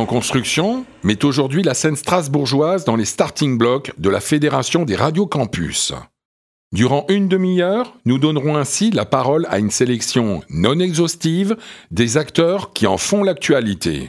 Radio construction met aujourd'hui la scène strasbourgeoise dans les starting blocks de la Fédération des radios campus. Durant une demi-heure, nous donnerons ainsi la parole à une sélection non exhaustive des acteurs qui en font l'actualité.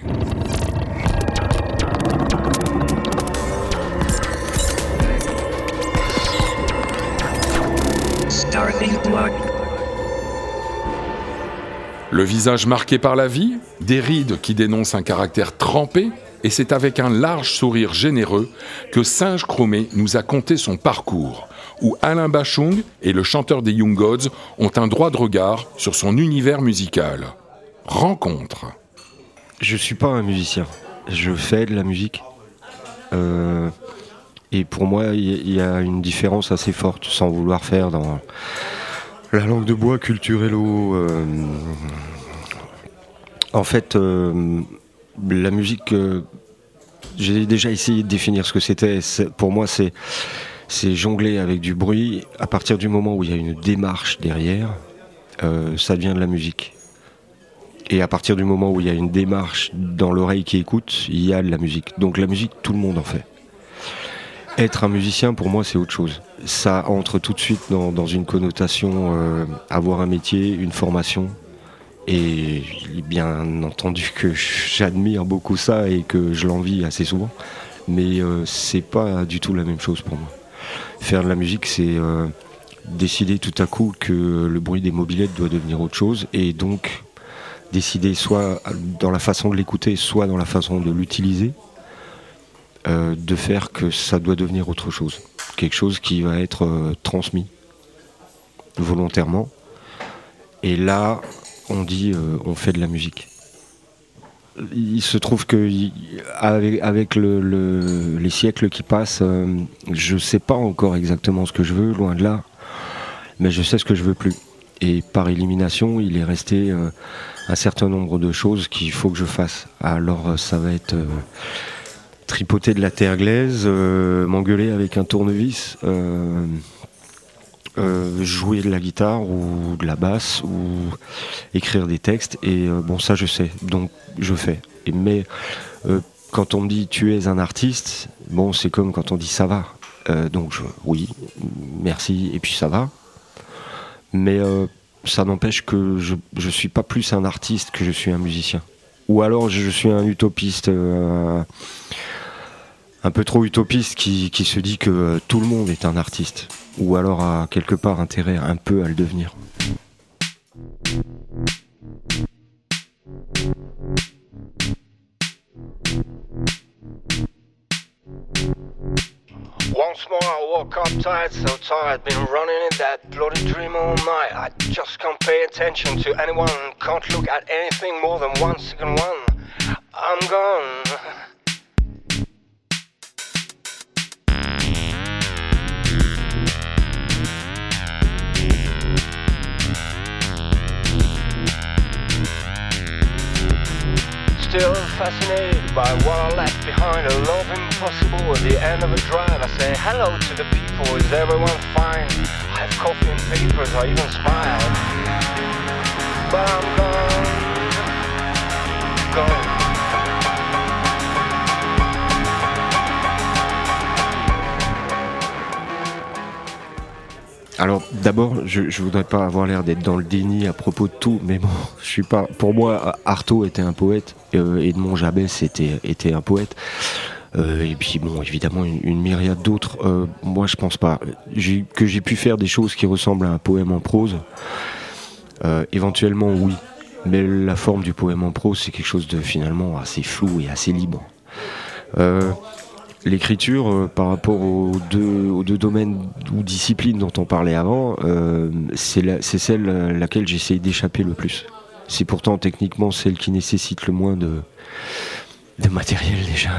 Le visage marqué par la vie, des rides qui dénoncent un caractère trempé, et c'est avec un large sourire généreux que Singe Chromé nous a conté son parcours, où Alain Bachung et le chanteur des Young Gods ont un droit de regard sur son univers musical. Rencontre. Je suis pas un musicien. Je fais de la musique. Euh, et pour moi, il y, a une différence assez forte, sans vouloir faire dans la langue de bois culturello. Euh, en fait, euh, la musique, euh, j'ai déjà essayé de définir ce que c'était. Pour moi, c'est c'est jongler avec du bruit. À partir du moment où il y a une démarche derrière, ça devient de la musique. Et à partir du moment où il y a une démarche dans l'oreille qui écoute, il y a de la musique. Donc la musique, tout le monde en fait. Être un musicien, pour moi, c'est autre chose. Ça entre tout de suite dans, une connotation, euh, avoir un métier, une formation. Et bien entendu que j'admire beaucoup ça et que je l'envie assez souvent. Mais euh, c'est pas du tout la même chose pour moi. Faire de la musique, c'est euh, décider tout à coup que le bruit des mobilettes doit devenir autre chose. Et donc décider soit dans la façon de l'écouter, soit dans la façon de l'utiliser euh, de faire que ça doit devenir autre chose. Quelque chose qui va être euh, transmis volontairement. Et là, on dit euh, on fait de la musique. Il se trouve que avec, les siècles qui passent, je ne sais pas encore exactement ce que je veux, loin de là, mais je sais ce que je veux plus. Et par élimination, il est resté un certain nombre de choses qu'il faut que je fasse. Alors ça va être tripoter de la terre glaise, euh, m'engueuler avec un tournevis, euh, euh, jouer de la guitare ou de la basse ou écrire des textes. Et bon, ça je sais, donc je fais. mais quand on me dit tu es un artiste, bon, c'est comme quand on dit ça va. donc oui, merci, et puis ça va. Mais ça n'empêche que je ne suis pas plus un artiste que je suis un musicien. Ou alors je suis un utopiste un peu trop utopiste qui, se dit que tout le monde est un artiste, ou alors a quelque part intérêt un peu à le devenir. Once more I woke up tired, so tired, been running in that bloody dream all night. I just can't pay attention to anyone, can't look at anything more than one second one. I'm gone. Still fascinated by what I left behind. A love impossible at the end of a drive. I say hello to the people. Is everyone fine? I have coffee and papers. I even smile. But I'm gone. Gone. Alors d'abord, je, ne voudrais pas avoir l'air d'être dans le déni à propos de tout, mais bon, je suis pas. Pour moi, Artaud était un poète, Edmond Jabès était, un poète. Euh, et puis bon, évidemment une, myriade d'autres. Euh, moi, je pense pas que j'ai pu faire des choses qui ressemblent à un poème en prose. éventuellement, oui, mais la forme du poème en prose, c'est quelque chose de finalement assez flou et assez libre. L'écriture, euh, par rapport aux deux, domaines ou disciplines dont on parlait avant, euh, c'est celle à laquelle j'essaye d'échapper le plus. C'est pourtant techniquement celle qui nécessite le moins de, de matériel déjà.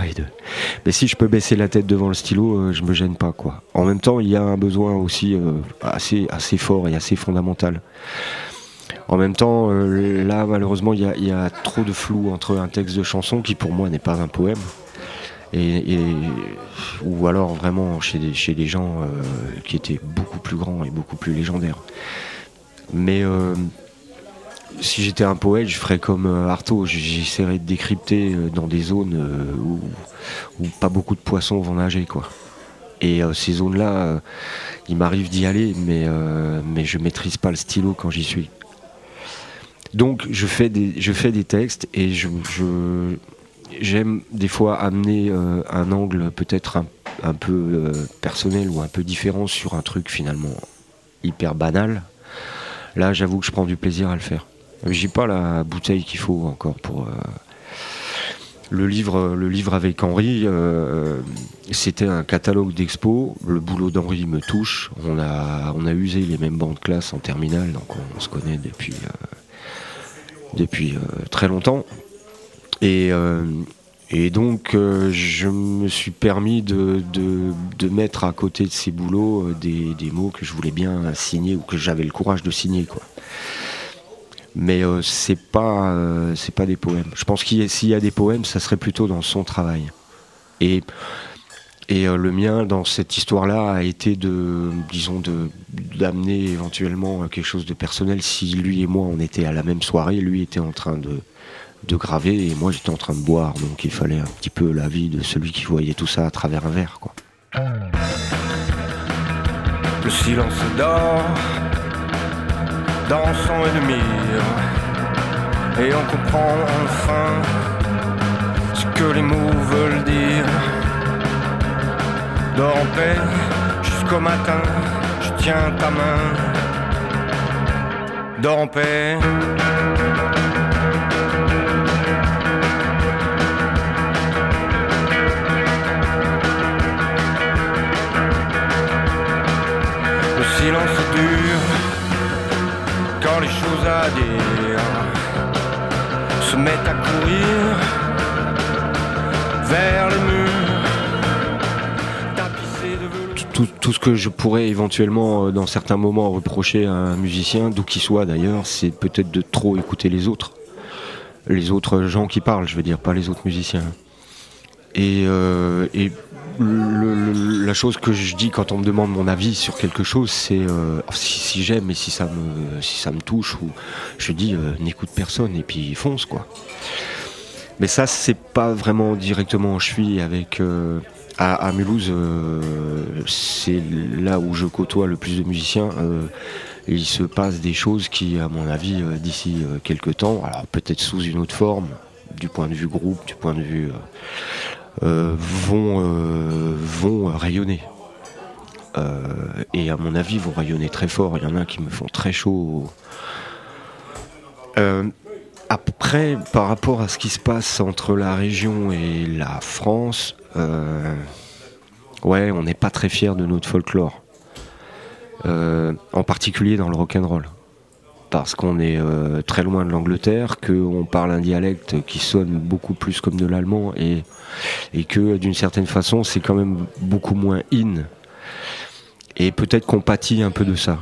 Mais si je peux baisser la tête devant le stylo, euh, je me gêne pas quoi. En même temps, il y a un besoin aussi assez assez fort et assez fondamental. En même temps, là malheureusement, il y, a, trop de flou entre un texte de chanson qui pour moi n'est pas un poème ou alors vraiment chez des, chez des gens euh, qui étaient beaucoup plus grands et beaucoup plus légendaires. Mais euh, si j'étais un poète, je ferais comme Artaud, j'essaierais de décrypter dans des zones où, où, pas beaucoup de poissons vont nager, quoi. Et ces zones-là, il m'arrive d'y aller, mais, mais je maîtrise pas le stylo quand j'y suis. Donc je fais des, je fais des textes et je, j'aime des fois amener euh, un angle peut-être un, peu euh, personnel ou un peu différent sur un truc finalement hyper banal. Là, j'avoue que je prends du plaisir à le faire. J'ai pas la bouteille qu'il faut encore pour. Euh, le livre, le livre avec Henri, c'était un catalogue d'expo. Le boulot d'Henri me touche. On a, usé les mêmes bancs de classe en terminale, donc on, se connaît depuis, depuis très longtemps. Et, euh, donc, euh, je me suis permis de, mettre à côté de ces boulots euh, des, des, mots que je voulais bien signer ou que j'avais le courage de signer. Quoi. Mais c'est pas, c'est pas des poèmes. Je pense qu'il s'il y a des poèmes, ça serait plutôt dans son travail. Et, et le mien, dans cette histoire-là, a été de, disons, de, d'amener éventuellement quelque chose de personnel. Si lui et moi, on était à la même soirée, lui était en train de, de graver et moi j'étais en train de boire donc il fallait un petit peu l'avis de celui qui voyait tout ça à travers un verre. Le silence dort dans son ennemi et on comprend enfin ce que les mots veulent dire. Dors en paix jusqu'au matin, je tiens ta main. Dors en paix. Se mettent à courir vers le mur. Tout, ce que je pourrais éventuellement, euh, dans certains moments, reprocher à un musicien, d'où qu'il soit d'ailleurs, c'est peut-être de trop écouter les autres. Les autres gens qui parlent, je veux dire, pas les autres musiciens. Et, euh, et la chose que je dis quand on me demande mon avis sur quelque chose, c'est euh, si, j'aime et si ça me si ça me touche ou je dis euh, n'écoute personne et puis fonce quoi. Mais ça c'est pas vraiment directement je suis avec euh, à, Mulhouse c'est là où je côtoie le plus de musiciens. il se passe des choses qui, à mon avis, d'ici quelques temps, alors peut-être sous une autre forme, du point de vue groupe, du point de vue vont, euh, vont rayonner. Euh, et à mon avis vont rayonner très fort. Il y en a qui me font très chaud. après, par rapport à ce qui se passe entre la région et la France, ouais, on n'est pas très fier de notre folklore. en particulier dans le rock'n'roll parce qu'on est très loin de l'Angleterre, qu'on parle un dialecte qui sonne beaucoup plus comme de l'allemand et que d'une certaine façon c'est quand même beaucoup moins in. Et peut-être qu'on pâtit un peu de ça.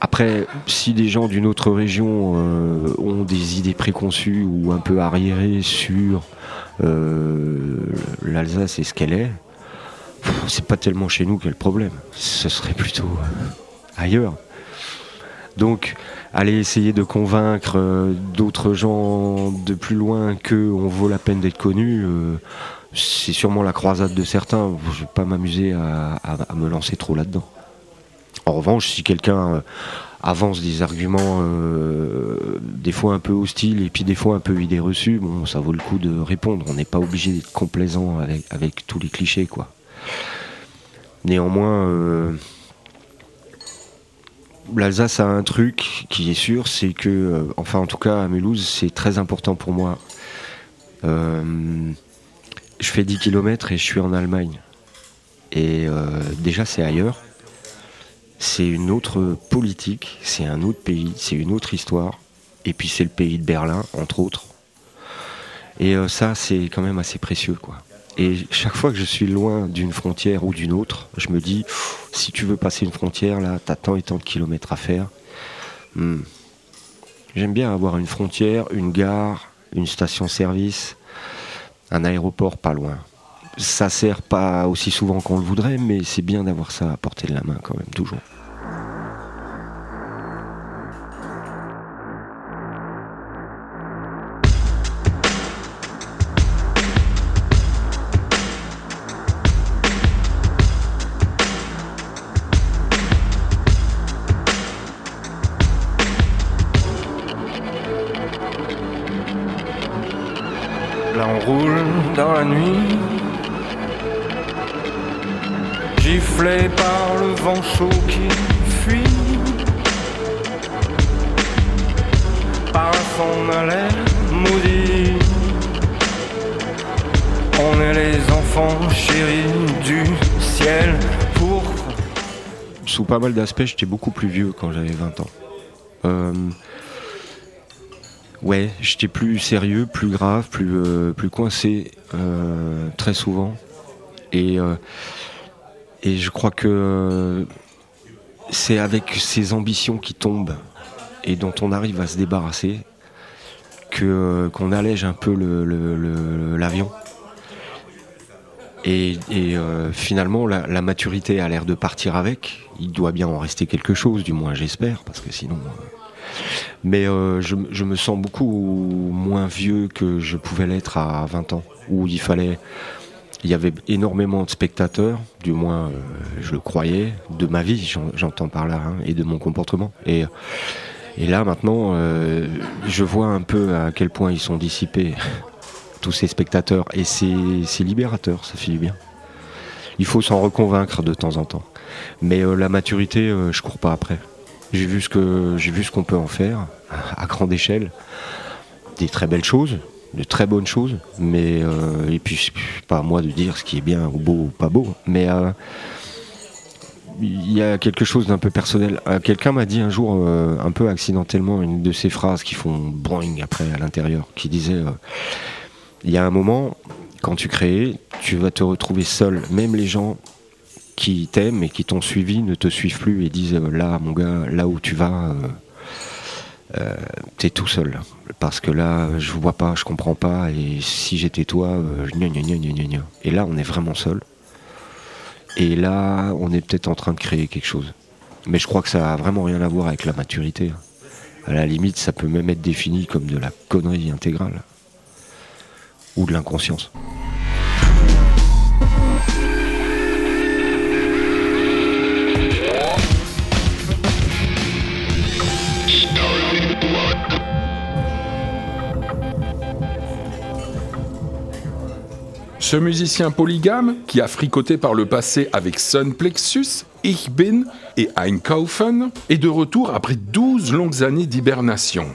Après, si des gens d'une autre région euh, ont des idées préconçues ou un peu arriérées sur euh, l'Alsace et ce qu'elle est, c'est pas tellement chez nous qu'est le problème. Ce serait plutôt euh, ailleurs. Donc, aller essayer de convaincre d'autres gens de plus loin qu'on vaut la peine d'être connu, c'est sûrement la croisade de certains. Je vais pas m'amuser à, me lancer trop là-dedans. En revanche, si quelqu'un euh, avance des arguments euh, des fois un peu hostiles et puis des fois un peu idées reçues, bon, ça vaut le coup de répondre. On n'est pas obligé d'être complaisant avec, tous les clichés, quoi. Néanmoins, euh, l'Alsace a un truc qui est sûr, c'est que, enfin en tout cas à Mulhouse, c'est très important pour moi je fais 10 km et je suis en Allemagne. Et euh, déjà, c'est ailleurs. C'est une autre politique, c'est un autre pays, c'est une autre histoire. Et puis, c'est le pays de Berlin, entre autres. Et euh, ça, c'est quand même assez précieux, quoi. Et chaque fois que je suis loin d'une frontière ou d'une autre, je me dis, si tu veux passer une frontière, là, t'as tant et tant de kilomètres à faire. Hmm. J'aime bien avoir une frontière, une gare, une station-service, un aéroport pas loin. Ça sert pas aussi souvent qu'on le voudrait, mais c'est bien d'avoir ça à portée de la main quand même, toujours. D'aspects, j'étais beaucoup plus vieux quand j'avais 20 ans. Euh, ouais, j'étais plus sérieux, plus grave, plus, euh, plus coincé, euh, très souvent. Et, et je crois que c'est avec ces ambitions qui tombent et dont on arrive à se débarrasser que qu'on allège un peu le- le- l'avion. Et, finalement, la maturité a l'air de partir avec. Il doit bien en rester quelque chose, du moins j'espère, parce que sinon. euh, Mais euh, je, me sens beaucoup moins vieux que je pouvais l'être à 20 ans, où il fallait. Il y avait énormément de spectateurs, du moins euh, je le croyais, de ma vie, j'en- j'entends par là, hein, et de mon comportement. Et, là maintenant, je vois un peu à quel point ils sont dissipés, tous ces spectateurs, et c'est libérateur, ça fait du bien. Il faut s'en reconvaincre de temps en temps. Mais euh, la maturité, euh, je cours pas après. J'ai vu ce que j'ai vu ce qu'on peut en faire à grande échelle, des très belles choses, de très bonnes choses, mais euh, et puis pas à moi de dire ce qui est bien ou beau ou pas beau, mais euh, il y a quelque chose d'un peu personnel. Quelqu'un m'a dit un jour, un peu accidentellement, une de ces phrases qui font boing après à l'intérieur, qui disait il y a un moment, quand tu crées, tu vas te retrouver seul. Même les gens qui t'aiment et qui t'ont suivi ne te suivent plus et disent euh, là, mon gars, là où tu vas, euh, euh, t'es tout seul. Parce que là, je vois pas, je comprends pas, et si j'étais toi, euh, gna gna gna gna gna gna. Et là, on est vraiment seul. Et là, on est peut-être en train de créer quelque chose. Mais je crois que ça a vraiment rien à voir avec la maturité. À la limite, ça peut même être défini comme de la connerie intégrale. Ou de l'inconscience. Ce musicien polygame, qui a fricoté par le passé avec Sun Plexus, Ich Bin et Einkaufen, est de retour après 12 longues années d'hibernation.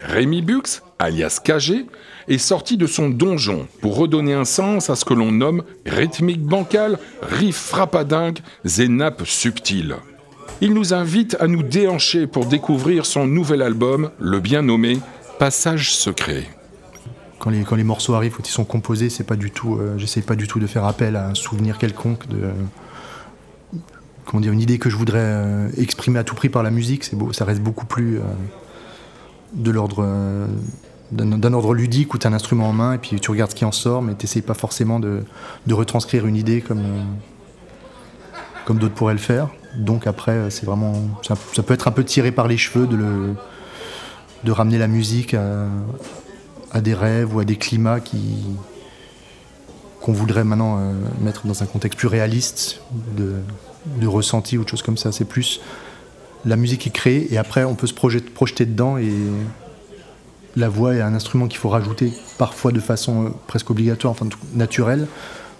Rémi Bux, alias KG, est sorti de son donjon pour redonner un sens à ce que l'on nomme rythmique bancale, riff frappadingue et nappes subtiles. Il nous invite à nous déhancher pour découvrir son nouvel album, le bien nommé Passage secret. quand les, quand les morceaux arrivent, quand ils sont composés, c'est pas du tout. euh, J'essaie pas du tout de faire appel à un souvenir quelconque de. comment dire, une idée que je voudrais euh, exprimer à tout prix par la musique. C'est beau, ça reste beaucoup plus euh, de l'ordre d'un ordre ludique où tu as un instrument en main et puis tu regardes ce qui en sort, mais tu pas forcément de, de retranscrire une idée comme, euh, comme d'autres pourraient le faire. Donc après, euh, c'est vraiment. Ça, peut être un peu tiré par les cheveux de, le, de ramener la musique à, à des rêves ou à des climats qui qu'on voudrait maintenant euh, mettre dans un contexte plus réaliste de, de ressenti ou de choses comme ça. C'est plus la musique est créée et après on peut se projeter, projeter dedans et la voix est un instrument qu'il faut rajouter parfois de façon euh, presque obligatoire, enfin naturelle,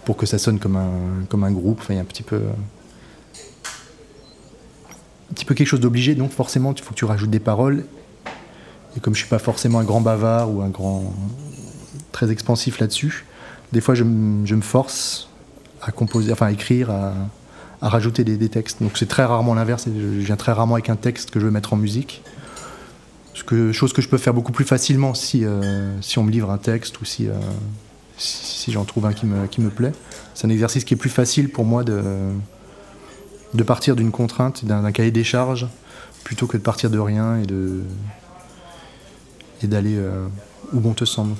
pour que ça sonne comme un, comme un groupe. Enfin, il y a un petit peu un petit peu quelque chose d'obligé, donc forcément il faut que tu rajoutes des paroles et comme je suis pas forcément un grand bavard ou un grand très expansif là-dessus, des fois je, me- force à composer, enfin écrire, à, rajouter des, des textes. Donc c'est très rarement l'inverse. je viens très rarement avec un texte que je veux mettre en musique. Ce que, chose que je peux faire beaucoup plus facilement si, euh, si on me livre un texte ou si, euh, si, si j'en trouve un qui me, qui me plaît. C'est un exercice qui est plus facile pour moi de, de partir d'une contrainte, d'un d'un cahier des charges, plutôt que de partir de rien et de, et d'aller euh, où bon te semble.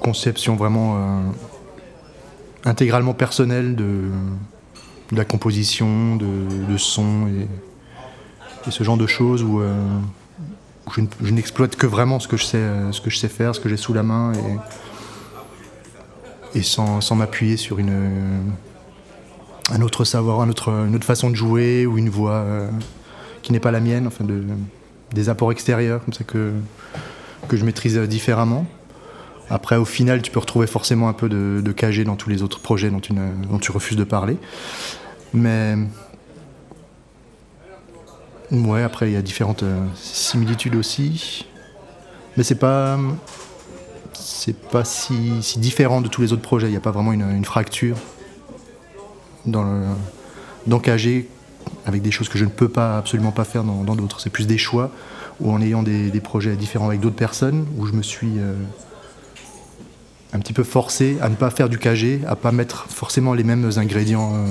Conception vraiment euh, intégralement personnelle de, la composition, de, son et, ce genre de choses où, euh, je, n'exploite que vraiment ce que je sais, ce que je sais faire, ce que j'ai sous la main et, sans, m'appuyer sur une, un autre savoir, une autre, une façon de jouer ou une voix euh, qui n'est pas la mienne, enfin de, des apports extérieurs comme ça que je maîtrise différemment. Après, au final, tu peux retrouver forcément un peu de, de KG dans tous les autres projets dont tu, refuses de parler. Mais. Ouais, après, il y a différentes euh, similitudes aussi. Mais c'est pas. C'est pas si, si, différent de tous les autres projets. Il n'y a pas vraiment une, fracture dans, le, dans KG avec des choses que je ne peux pas absolument pas faire dans d'autres. C'est plus des choix ou en ayant des, projets différents avec d'autres personnes où je me suis. Euh, un petit peu forcé à ne pas faire du KG, à pas mettre forcément les mêmes ingrédients, euh,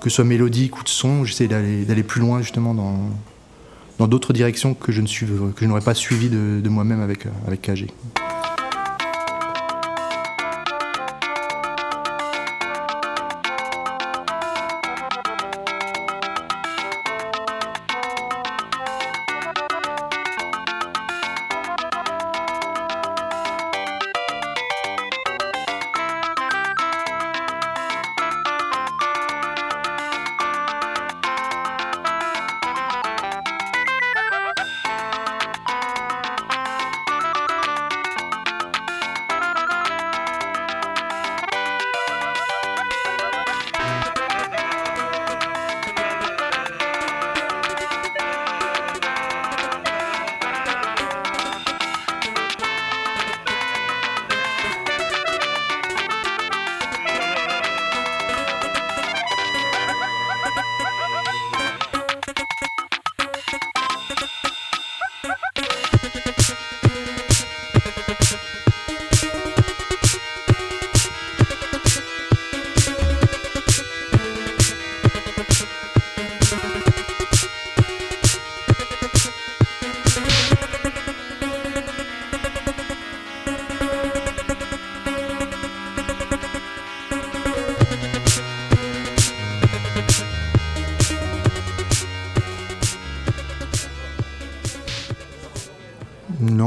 que ce soit mélodique ou de son. J'essaie d'aller plus loin justement dans d'autres directions que je n'aurais pas suivi de, moi-même avec, euh, avec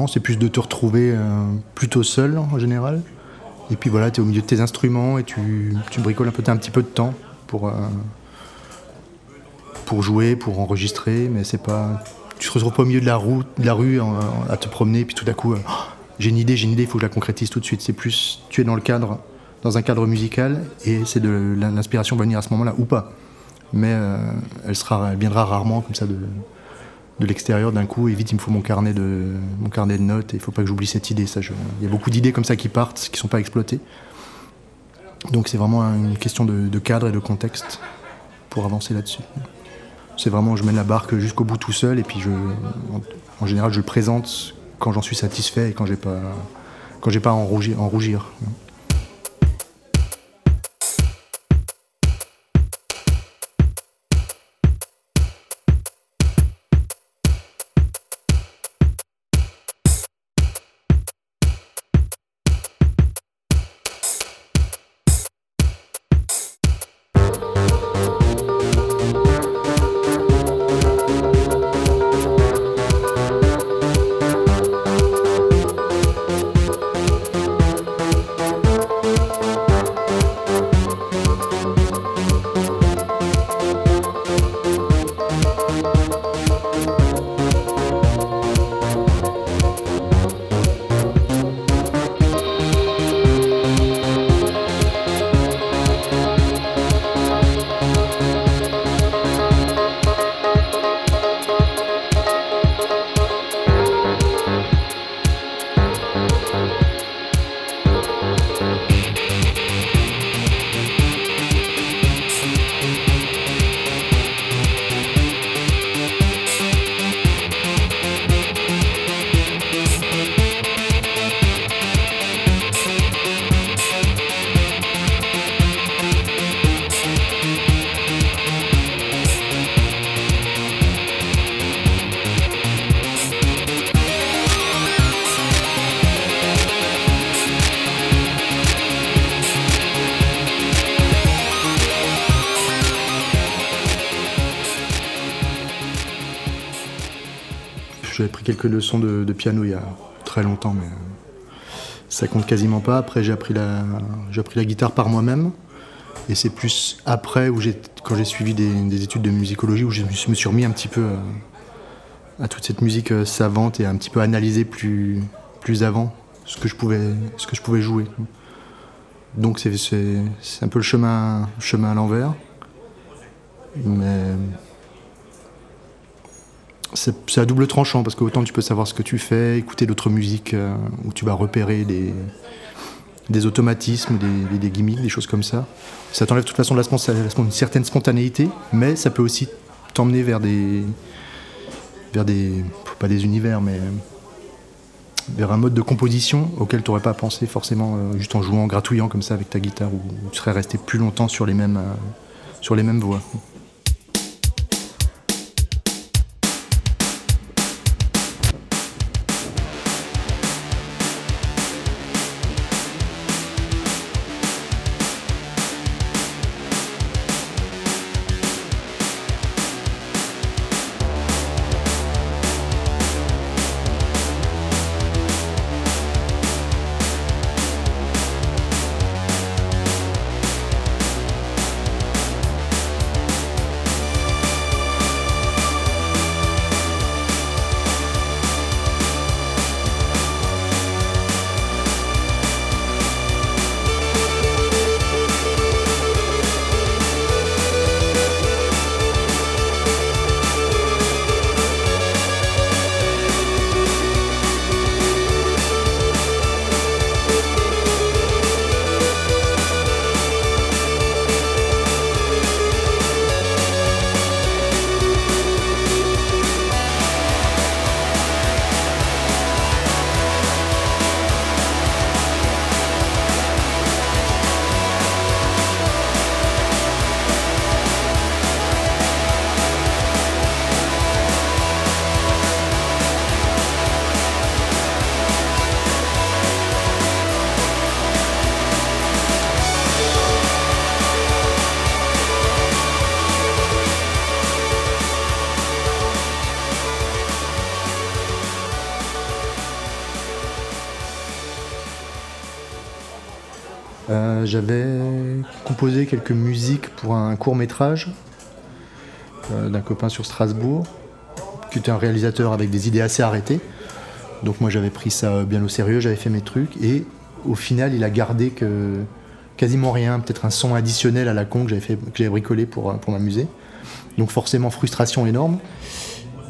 C'est plus de te retrouver euh, plutôt seul en général. Et puis voilà, tu es au milieu de tes instruments et tu, bricoles un, peu, un petit peu de temps pour, euh, pour jouer, pour enregistrer, mais c'est pas. Tu te retrouves pas au milieu de la, route, de la rue à te promener, et puis tout d'un coup, euh, oh, j'ai une idée, j'ai une idée, il faut que je la concrétise tout de suite. C'est plus, tu es dans le cadre, dans un cadre musical, et c'est de l'inspiration va venir à ce moment-là ou pas. Mais elle, sera, viendra rarement comme ça de, de l'extérieur d'un coup et vite il me faut mon carnet de, mon carnet de notes et il faut pas que j'oublie cette idée. Ça, Il y a beaucoup d'idées comme ça qui partent, qui sont pas exploitées. Donc c'est vraiment une question de, cadre et de contexte pour avancer là-dessus. C'est vraiment, je mène la barque jusqu'au bout tout seul et puis je, en, général je le présente quand j'en suis satisfait et quand j'ai pas, quand j'ai pas à en rougir. En rougir. J'avais pris quelques leçons de, piano il y a très longtemps, mais ça compte quasiment pas. Après, j'ai appris la, appris la guitare par moi-même. Et c'est plus après, où quand j'ai suivi des, études de musicologie, où je me suis remis un petit peu à, toute cette musique euh, savante et un petit peu analysé plus, plus avant ce que je pouvais, ce que je pouvais jouer. Donc c'est, c'est, un peu le chemin, chemin à l'envers. Mais c'est, à double tranchant parce que autant tu peux savoir ce que tu fais, écouter d'autres musiques euh, où tu vas repérer des, automatismes, des, gimmicks, des choses comme ça. Ça t'enlève de toute façon de la, une certaine spontanéité, mais ça peut aussi t'emmener vers des. vers des. pas des univers, mais. vers un mode de composition auquel tu n'aurais pas pensé forcément euh, juste en jouant, gratouillant comme ça avec ta guitare, où tu serais resté plus longtemps sur les mêmes, euh, sur les mêmes j'avais composé quelques musiques pour un court métrage euh, d'un copain sur Strasbourg, qui était un réalisateur avec des idées assez arrêtées. Donc moi j'avais pris ça bien au sérieux, j'avais fait mes trucs et au final il a gardé quasiment rien, peut-être un son additionnel à la con que j'avais fait, que bricolé pour, pour m'amuser. Donc forcément frustration énorme.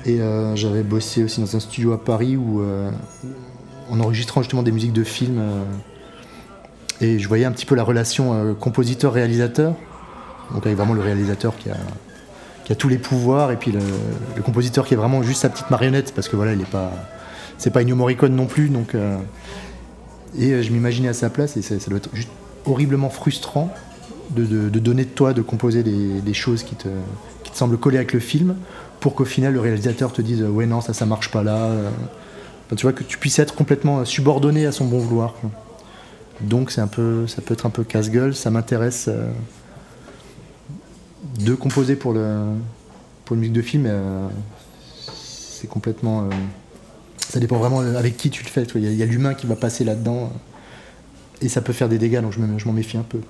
Et euh, j'avais bossé aussi dans un studio à Paris où euh, en enregistrant justement des musiques de films et je voyais un petit peu la relation euh, compositeur-réalisateur. Donc avec vraiment le réalisateur qui a, qui a tous les pouvoirs et puis le, compositeur qui est vraiment juste sa petite marionnette parce que voilà, il est pas, c'est pas une Morricone non plus. Donc, euh, et euh, je m'imaginais à sa place et ça, doit être juste horriblement frustrant de, donner de toi, de composer des, choses qui te, qui te, semblent coller avec le film pour qu'au final le réalisateur te dise ouais non ça ça marche pas là. tu vois que tu puisses être complètement subordonné à son bon vouloir. Donc c'est un peu, ça peut être un peu casse-gueule. Ça m'intéresse euh, de composer pour le, pour musique de film. Euh, c'est complètement. Euh, ça dépend vraiment avec qui tu le fais. Il y a, l'humain qui va passer là-dedans et ça peut faire des dégâts. Donc je m'en méfie un peu.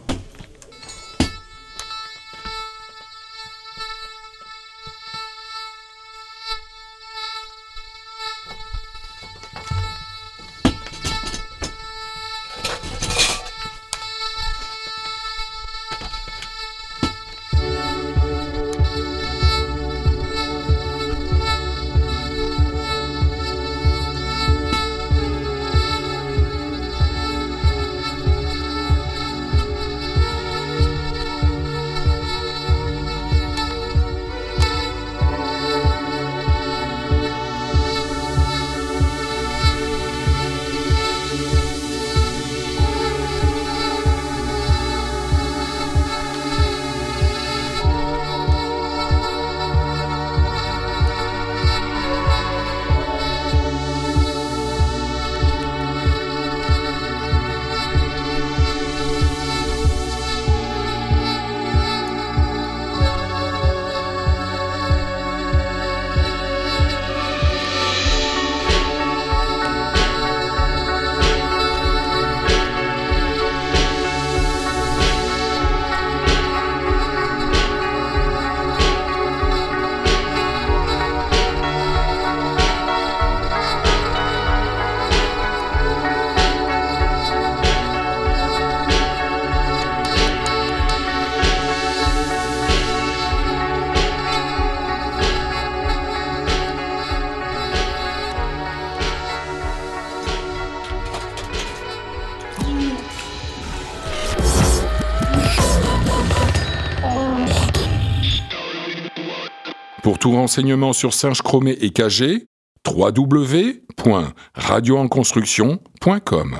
tout renseignement sur Singe Chromé et KG, www.radioenconstruction.com.